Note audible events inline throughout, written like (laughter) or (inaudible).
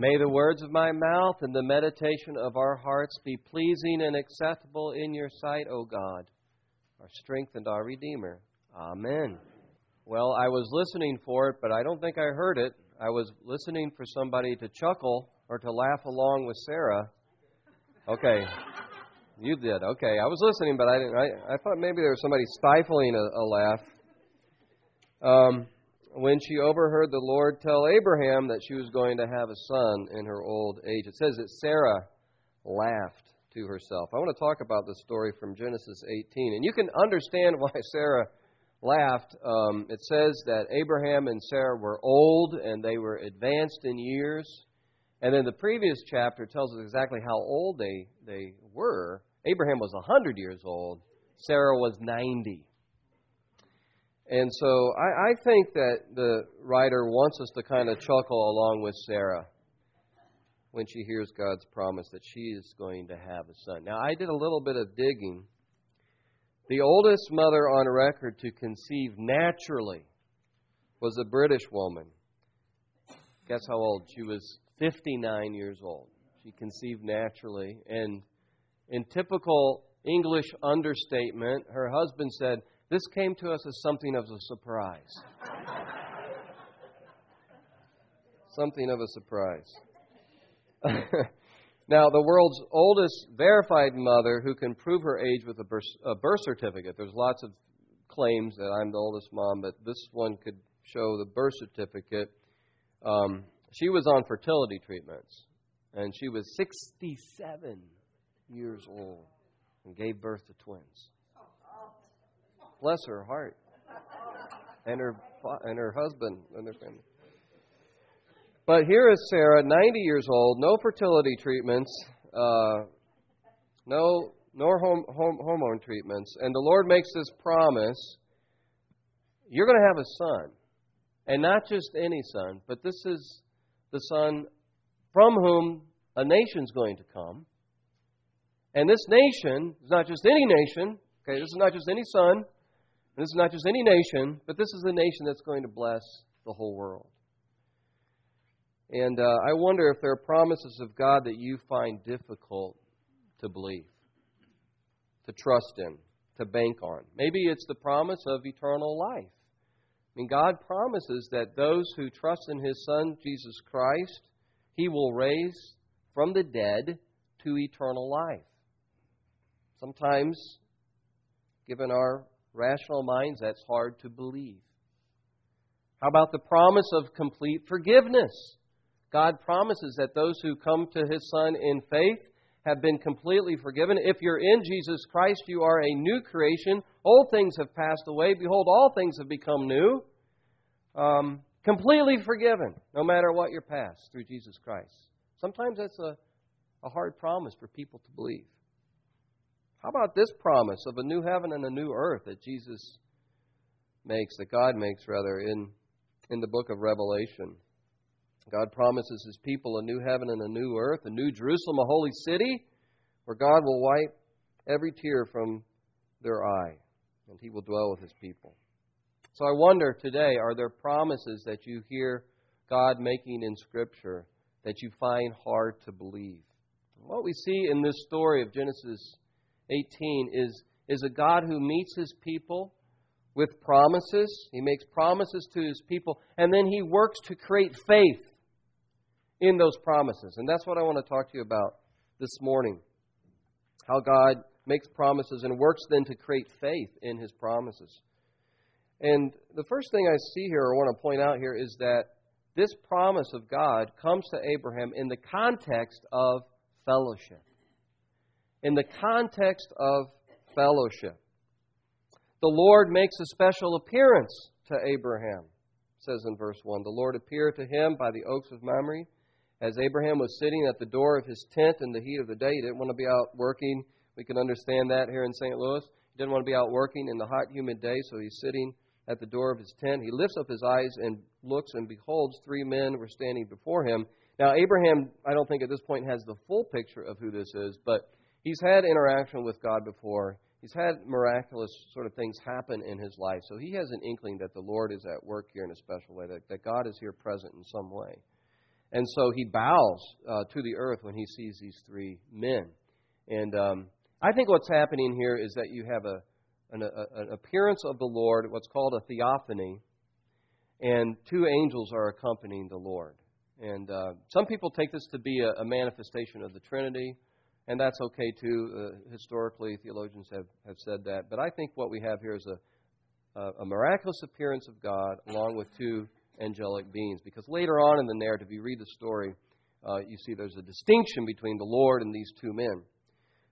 May the words of my mouth and the meditation of our hearts be pleasing and acceptable in your sight, O God, our strength and our Redeemer. Amen. Well, I was listening for it, but I don't think I heard it. I was listening for somebody to chuckle or to laugh along with Sarah. Okay. You did. Okay. I was listening, but I didn't. I, I thought maybe there was somebody stifling a, a laugh. Um, when she overheard the Lord tell Abraham that she was going to have a son in her old age. It says that Sarah laughed to herself. I want to talk about the story from Genesis 18. And you can understand (laughs) why Sarah laughed. Um, it says that Abraham and Sarah were old and they were advanced in years. And then the previous chapter tells us exactly how old they, they were. Abraham was 100 years old, Sarah was 90. And so I, I think that the writer wants us to kind of chuckle along with Sarah when she hears God's promise that she is going to have a son. Now, I did a little bit of digging. The oldest mother on record to conceive naturally was a British woman. Guess how old? She was 59 years old. She conceived naturally. And in typical English understatement, her husband said, this came to us as something of a surprise. something of a surprise. (laughs) now, the world's oldest verified mother who can prove her age with a birth, a birth certificate. There's lots of claims that I'm the oldest mom, but this one could show the birth certificate. Um, she was on fertility treatments, and she was 67 years old and gave birth to twins. Bless her heart. And her and her husband and their family. But here is Sarah, 90 years old, no fertility treatments, uh, no nor home, home, hormone treatments, and the Lord makes this promise: you're going to have a son, and not just any son, but this is the son from whom a nation's going to come. And this nation is not just any nation. Okay, this is not just any son. This is not just any nation, but this is a nation that's going to bless the whole world. And uh, I wonder if there are promises of God that you find difficult to believe, to trust in, to bank on. Maybe it's the promise of eternal life. I mean, God promises that those who trust in His Son, Jesus Christ, He will raise from the dead to eternal life. Sometimes, given our rational minds, that's hard to believe. How about the promise of complete forgiveness? God promises that those who come to His Son in faith have been completely forgiven. If you're in Jesus Christ, you are a new creation. Old things have passed away. Behold, all things have become new. Um, completely forgiven, no matter what your past, through Jesus Christ. Sometimes that's a, a hard promise for people to believe. How about this promise of a new heaven and a new earth that Jesus makes, that God makes rather, in, in the book of Revelation? God promises his people a new heaven and a new earth, a new Jerusalem, a holy city, where God will wipe every tear from their eye, and he will dwell with his people. So I wonder today are there promises that you hear God making in Scripture that you find hard to believe? What we see in this story of Genesis 18 is, is a God who meets his people with promises. He makes promises to his people, and then he works to create faith in those promises. And that's what I want to talk to you about this morning. How God makes promises and works then to create faith in his promises. And the first thing I see here, or want to point out here, is that this promise of God comes to Abraham in the context of fellowship in the context of fellowship. The Lord makes a special appearance to Abraham, says in verse 1. The Lord appeared to him by the oaks of Mamre as Abraham was sitting at the door of his tent in the heat of the day. He didn't want to be out working. We can understand that here in St. Louis. He didn't want to be out working in the hot, humid day, so he's sitting at the door of his tent. He lifts up his eyes and looks, and beholds, three men were standing before him. Now, Abraham, I don't think at this point has the full picture of who this is, but He's had interaction with God before. He's had miraculous sort of things happen in his life. So he has an inkling that the Lord is at work here in a special way, that, that God is here present in some way. And so he bows uh, to the earth when he sees these three men. And um, I think what's happening here is that you have a, an, a, an appearance of the Lord, what's called a theophany, and two angels are accompanying the Lord. And uh, some people take this to be a, a, manifestation of the Trinity, and that's okay too. Uh, historically, theologians have, have said that. But I think what we have here is a, a, a miraculous appearance of God along with two angelic beings. Because later on in the narrative, you read the story, uh, you see there's a distinction between the Lord and these two men.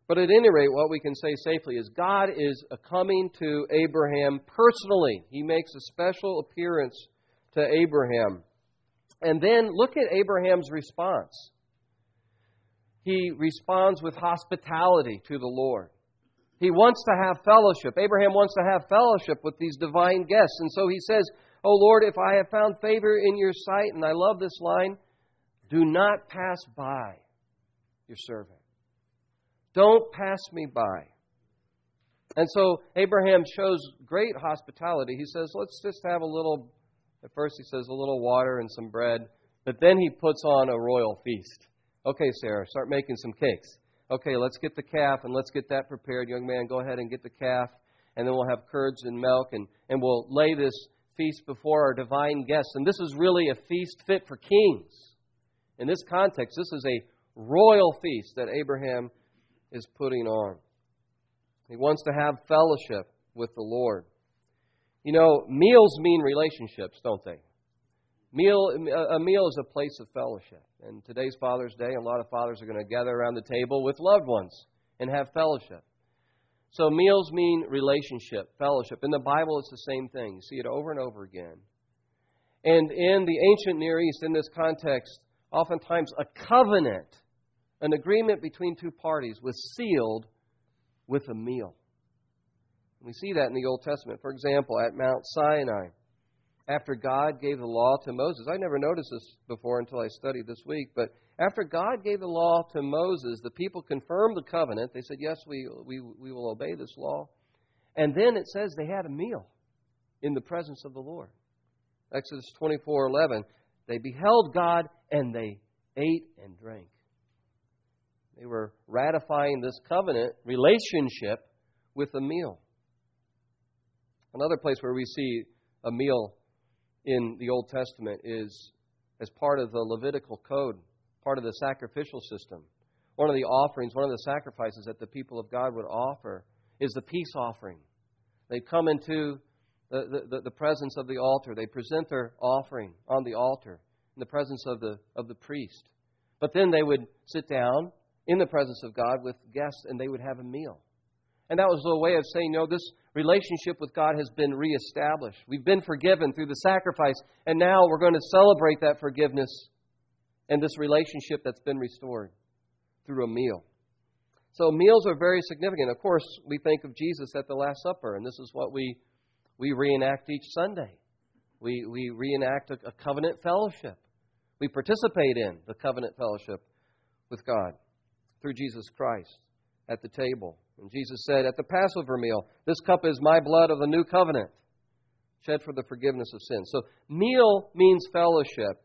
But at any rate, what we can say safely is God is coming to Abraham personally. He makes a special appearance to Abraham. And then look at Abraham's response. He responds with hospitality to the Lord. He wants to have fellowship. Abraham wants to have fellowship with these divine guests. And so he says, Oh Lord, if I have found favor in your sight, and I love this line, do not pass by your servant. Don't pass me by. And so Abraham shows great hospitality. He says, Let's just have a little at first, he says a little water and some bread, but then he puts on a royal feast. Okay, Sarah, start making some cakes. Okay, let's get the calf and let's get that prepared. Young man, go ahead and get the calf, and then we'll have curds and milk, and, and we'll lay this feast before our divine guests. And this is really a feast fit for kings. In this context, this is a royal feast that Abraham is putting on. He wants to have fellowship with the Lord. You know, meals mean relationships, don't they? Meal, a meal is a place of fellowship. And today's Father's Day, a lot of fathers are going to gather around the table with loved ones and have fellowship. So meals mean relationship, fellowship. In the Bible, it's the same thing. You see it over and over again. And in the ancient Near East, in this context, oftentimes a covenant, an agreement between two parties, was sealed with a meal. We see that in the Old Testament. For example, at Mount Sinai, after God gave the law to Moses, I never noticed this before until I studied this week, but after God gave the law to Moses, the people confirmed the covenant. They said, Yes, we, we, we will obey this law. And then it says they had a meal in the presence of the Lord. Exodus 24 11. They beheld God and they ate and drank. They were ratifying this covenant relationship with a meal. Another place where we see a meal in the Old Testament is as part of the Levitical code, part of the sacrificial system. One of the offerings, one of the sacrifices that the people of God would offer is the peace offering. They come into the, the, the presence of the altar. They present their offering on the altar in the presence of the, of the priest. But then they would sit down in the presence of God with guests and they would have a meal. And that was a way of saying, no, this relationship with God has been reestablished. We've been forgiven through the sacrifice, and now we're going to celebrate that forgiveness and this relationship that's been restored through a meal. So meals are very significant. Of course, we think of Jesus at the Last Supper, and this is what we, we reenact each Sunday. We, we reenact a, a covenant fellowship. We participate in the covenant fellowship with God through Jesus Christ at the table. And Jesus said at the Passover meal, This cup is my blood of the new covenant, shed for the forgiveness of sins. So, meal means fellowship.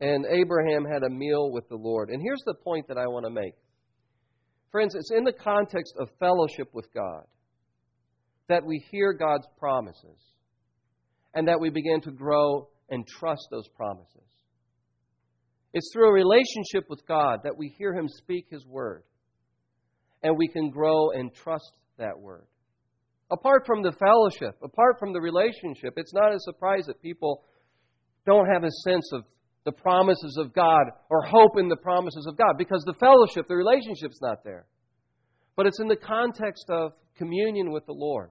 And Abraham had a meal with the Lord. And here's the point that I want to make. Friends, it's in the context of fellowship with God that we hear God's promises and that we begin to grow and trust those promises. It's through a relationship with God that we hear Him speak His word and we can grow and trust that word. Apart from the fellowship, apart from the relationship, it's not a surprise that people don't have a sense of the promises of God or hope in the promises of God because the fellowship, the relationship's not there. But it's in the context of communion with the Lord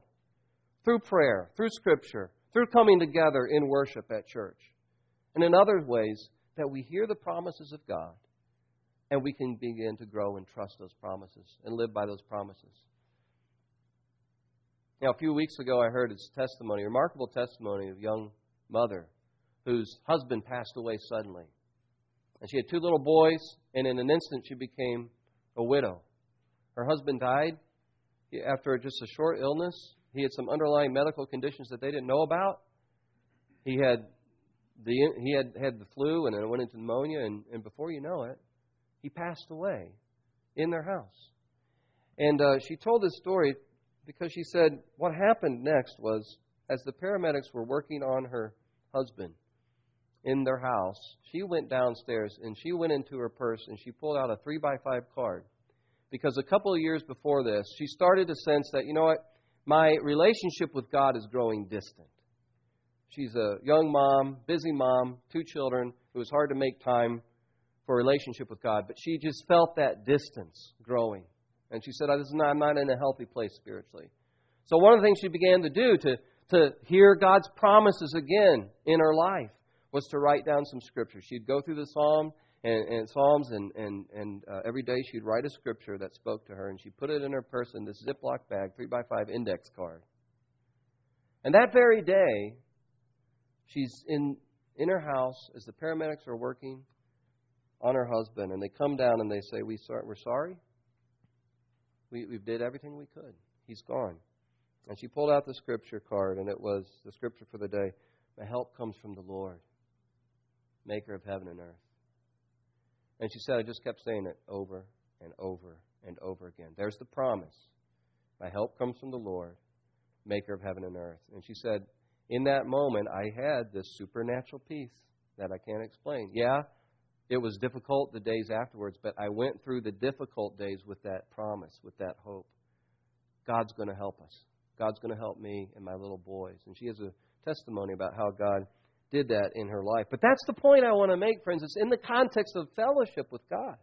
through prayer, through Scripture, through coming together in worship at church, and in other ways that we hear the promises of God and we can begin to grow and trust those promises and live by those promises. Now, a few weeks ago, I heard his testimony, remarkable testimony of a young mother whose husband passed away suddenly. And she had two little boys, and in an instant, she became a widow. Her husband died after just a short illness. He had some underlying medical conditions that they didn't know about. He had the, he had had the flu and then it went into pneumonia, and, and before you know it, he passed away in their house. And uh, she told this story because she said what happened next was as the paramedics were working on her husband in their house, she went downstairs and she went into her purse and she pulled out a three by five card. Because a couple of years before this, she started to sense that, you know what, my relationship with God is growing distant. She's a young mom, busy mom, two children. It was hard to make time for relationship with God, but she just felt that distance growing. And she said, I'm not in a healthy place spiritually. So one of the things she began to do to, to hear God's promises again in her life was to write down some scripture. She'd go through the Psalm and, and Psalms, and, and, and uh, every day she'd write a scripture that spoke to her, and she put it in her purse in this Ziploc bag, 3 by 5 index card. And that very day, she's in, in her house as the paramedics are working on her husband, and they come down and they say, we, We're sorry. We, we did everything we could. He's gone. And she pulled out the scripture card, and it was the scripture for the day My help comes from the Lord, maker of heaven and earth. And she said, I just kept saying it over and over and over again. There's the promise. My help comes from the Lord, maker of heaven and earth. And she said, In that moment, I had this supernatural peace that I can't explain. Yeah, it was difficult the days afterwards, but I went through the difficult days with that promise, with that hope. God's going to help us. God's going to help me and my little boys. And she has a testimony about how God did that in her life. But that's the point I want to make, friends. It's in the context of fellowship with God.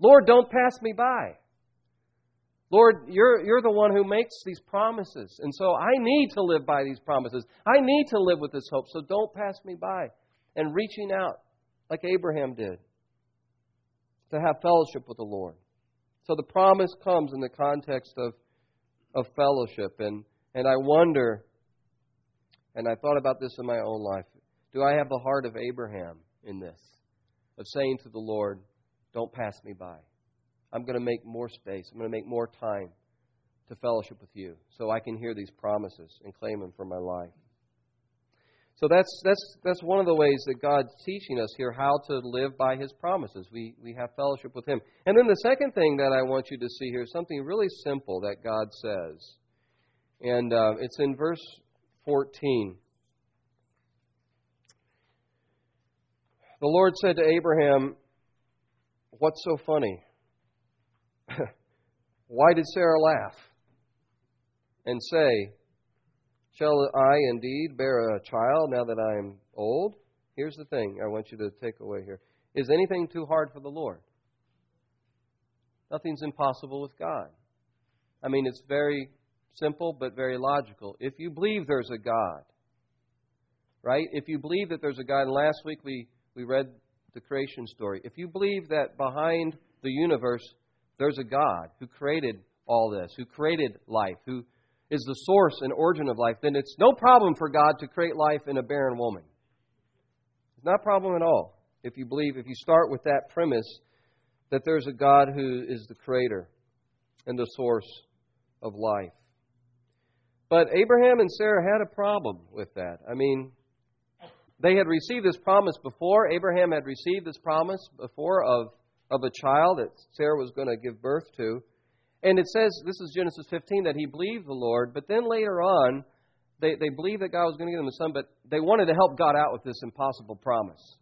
Lord, don't pass me by. Lord, you're, you're the one who makes these promises. And so I need to live by these promises. I need to live with this hope. So don't pass me by. And reaching out like Abraham did, to have fellowship with the Lord. So the promise comes in the context of, of fellowship. And, and I wonder, and I thought about this in my own life, do I have the heart of Abraham in this? Of saying to the Lord, don't pass me by. I'm going to make more space. I'm going to make more time to fellowship with you so I can hear these promises and claim them for my life. So that's, that's, that's one of the ways that God's teaching us here how to live by His promises. We, we have fellowship with Him. And then the second thing that I want you to see here is something really simple that God says. And uh, it's in verse 14. The Lord said to Abraham, What's so funny? (laughs) Why did Sarah laugh and say, Shall I indeed bear a child now that I am old? Here's the thing I want you to take away here. Is anything too hard for the Lord? Nothing's impossible with God. I mean, it's very simple but very logical. If you believe there's a God, right? If you believe that there's a God, and last week we, we read the creation story. If you believe that behind the universe there's a God who created all this, who created life, who is the source and origin of life, then it's no problem for God to create life in a barren woman. It's not a problem at all if you believe, if you start with that premise that there's a God who is the creator and the source of life. But Abraham and Sarah had a problem with that. I mean, they had received this promise before. Abraham had received this promise before of, of a child that Sarah was going to give birth to. And it says, this is Genesis 15, that he believed the Lord, but then later on, they, they believed that God was going to give them a son, but they wanted to help God out with this impossible promise.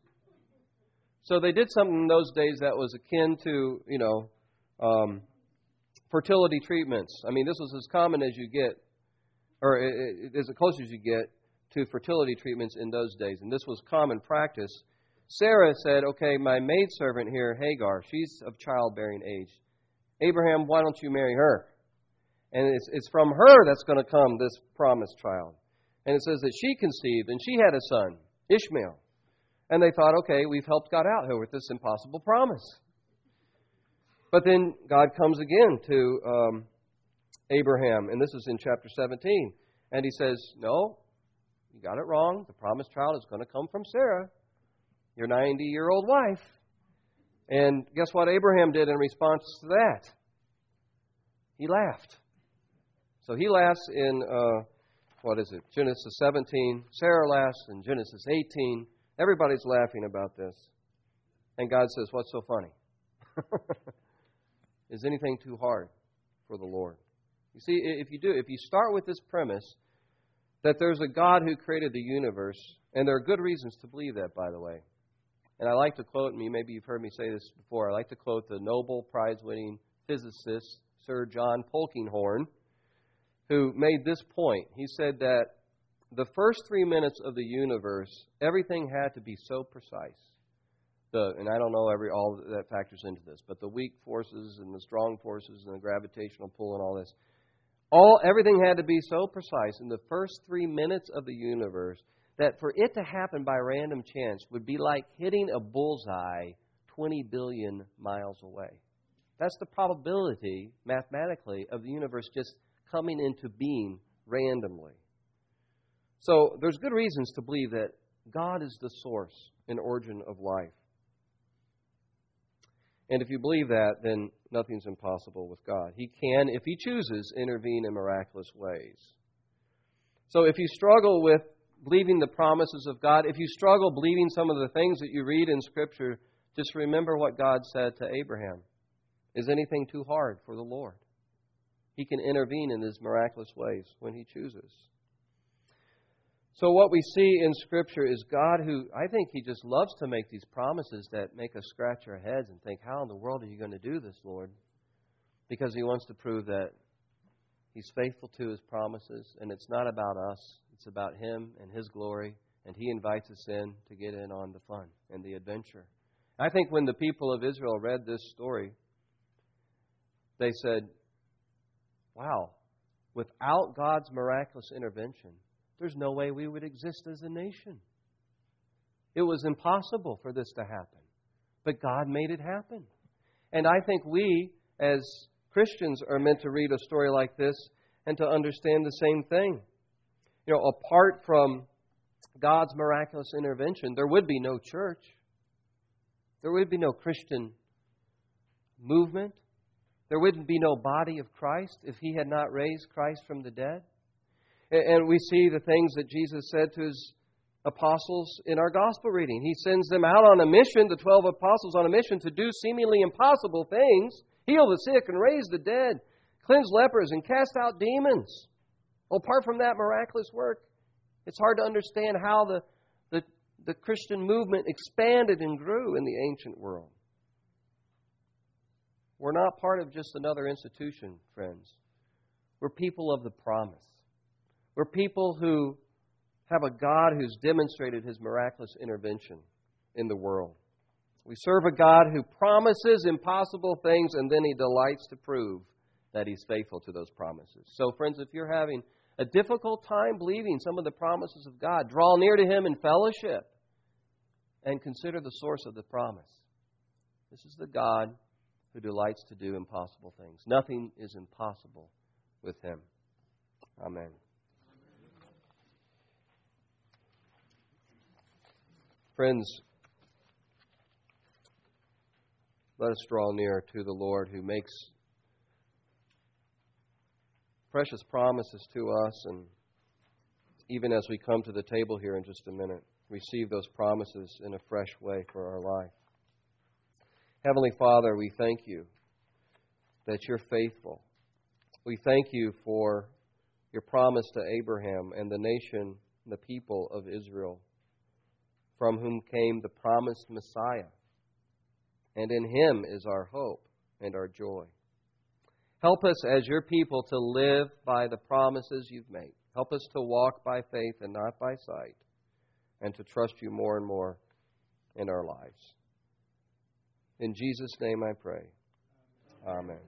So they did something in those days that was akin to, you know, um, fertility treatments. I mean, this was as common as you get, or as close as you get to fertility treatments in those days. And this was common practice. Sarah said, okay, my maidservant here, Hagar, she's of childbearing age. Abraham, why don't you marry her? And it's, it's from her that's going to come this promised child. And it says that she conceived and she had a son, Ishmael. And they thought, okay, we've helped God out here with this impossible promise. But then God comes again to um, Abraham, and this is in chapter 17. And he says, No, you got it wrong. The promised child is going to come from Sarah, your 90 year old wife. And guess what Abraham did in response to that? He laughed. So he laughs in, uh, what is it, Genesis 17. Sarah laughs in Genesis 18. Everybody's laughing about this. And God says, What's so funny? (laughs) Is anything too hard for the Lord? You see, if you do, if you start with this premise that there's a God who created the universe, and there are good reasons to believe that, by the way. And I like to quote, me, maybe you've heard me say this before, I like to quote the Nobel Prize winning physicist, Sir John Polkinghorne, who made this point. He said that the first three minutes of the universe, everything had to be so precise. The, and I don't know every all that factors into this, but the weak forces and the strong forces and the gravitational pull and all this, all everything had to be so precise in the first three minutes of the universe that for it to happen by random chance would be like hitting a bullseye 20 billion miles away. That's the probability, mathematically, of the universe just coming into being randomly. So there's good reasons to believe that God is the source and origin of life. And if you believe that, then nothing's impossible with God. He can, if He chooses, intervene in miraculous ways. So if you struggle with believing the promises of God, if you struggle believing some of the things that you read in Scripture, just remember what God said to Abraham. Is anything too hard for the Lord? He can intervene in His miraculous ways when He chooses. So, what we see in Scripture is God who, I think He just loves to make these promises that make us scratch our heads and think, How in the world are you going to do this, Lord? Because He wants to prove that He's faithful to His promises, and it's not about us, it's about Him and His glory, and He invites us in to get in on the fun and the adventure. I think when the people of Israel read this story, they said, Wow, without God's miraculous intervention, there's no way we would exist as a nation. It was impossible for this to happen. But God made it happen. And I think we, as Christians, are meant to read a story like this and to understand the same thing. You know, apart from God's miraculous intervention, there would be no church. There would be no Christian movement. There wouldn't be no body of Christ if He had not raised Christ from the dead. And we see the things that Jesus said to his apostles in our gospel reading. He sends them out on a mission, the 12 apostles on a mission, to do seemingly impossible things heal the sick and raise the dead, cleanse lepers and cast out demons. Well, apart from that miraculous work, it's hard to understand how the, the, the Christian movement expanded and grew in the ancient world. We're not part of just another institution, friends. We're people of the promise. We're people who have a God who's demonstrated his miraculous intervention in the world. We serve a God who promises impossible things and then he delights to prove that he's faithful to those promises. So, friends, if you're having a difficult time believing some of the promises of God, draw near to him in fellowship and consider the source of the promise. This is the God who delights to do impossible things. Nothing is impossible with him. Amen. Friends, let us draw near to the Lord who makes precious promises to us. And even as we come to the table here in just a minute, receive those promises in a fresh way for our life. Heavenly Father, we thank you that you're faithful. We thank you for your promise to Abraham and the nation, the people of Israel from whom came the promised Messiah. And in him is our hope and our joy. Help us as your people to live by the promises you've made. Help us to walk by faith and not by sight, and to trust you more and more in our lives. In Jesus' name I pray. Amen.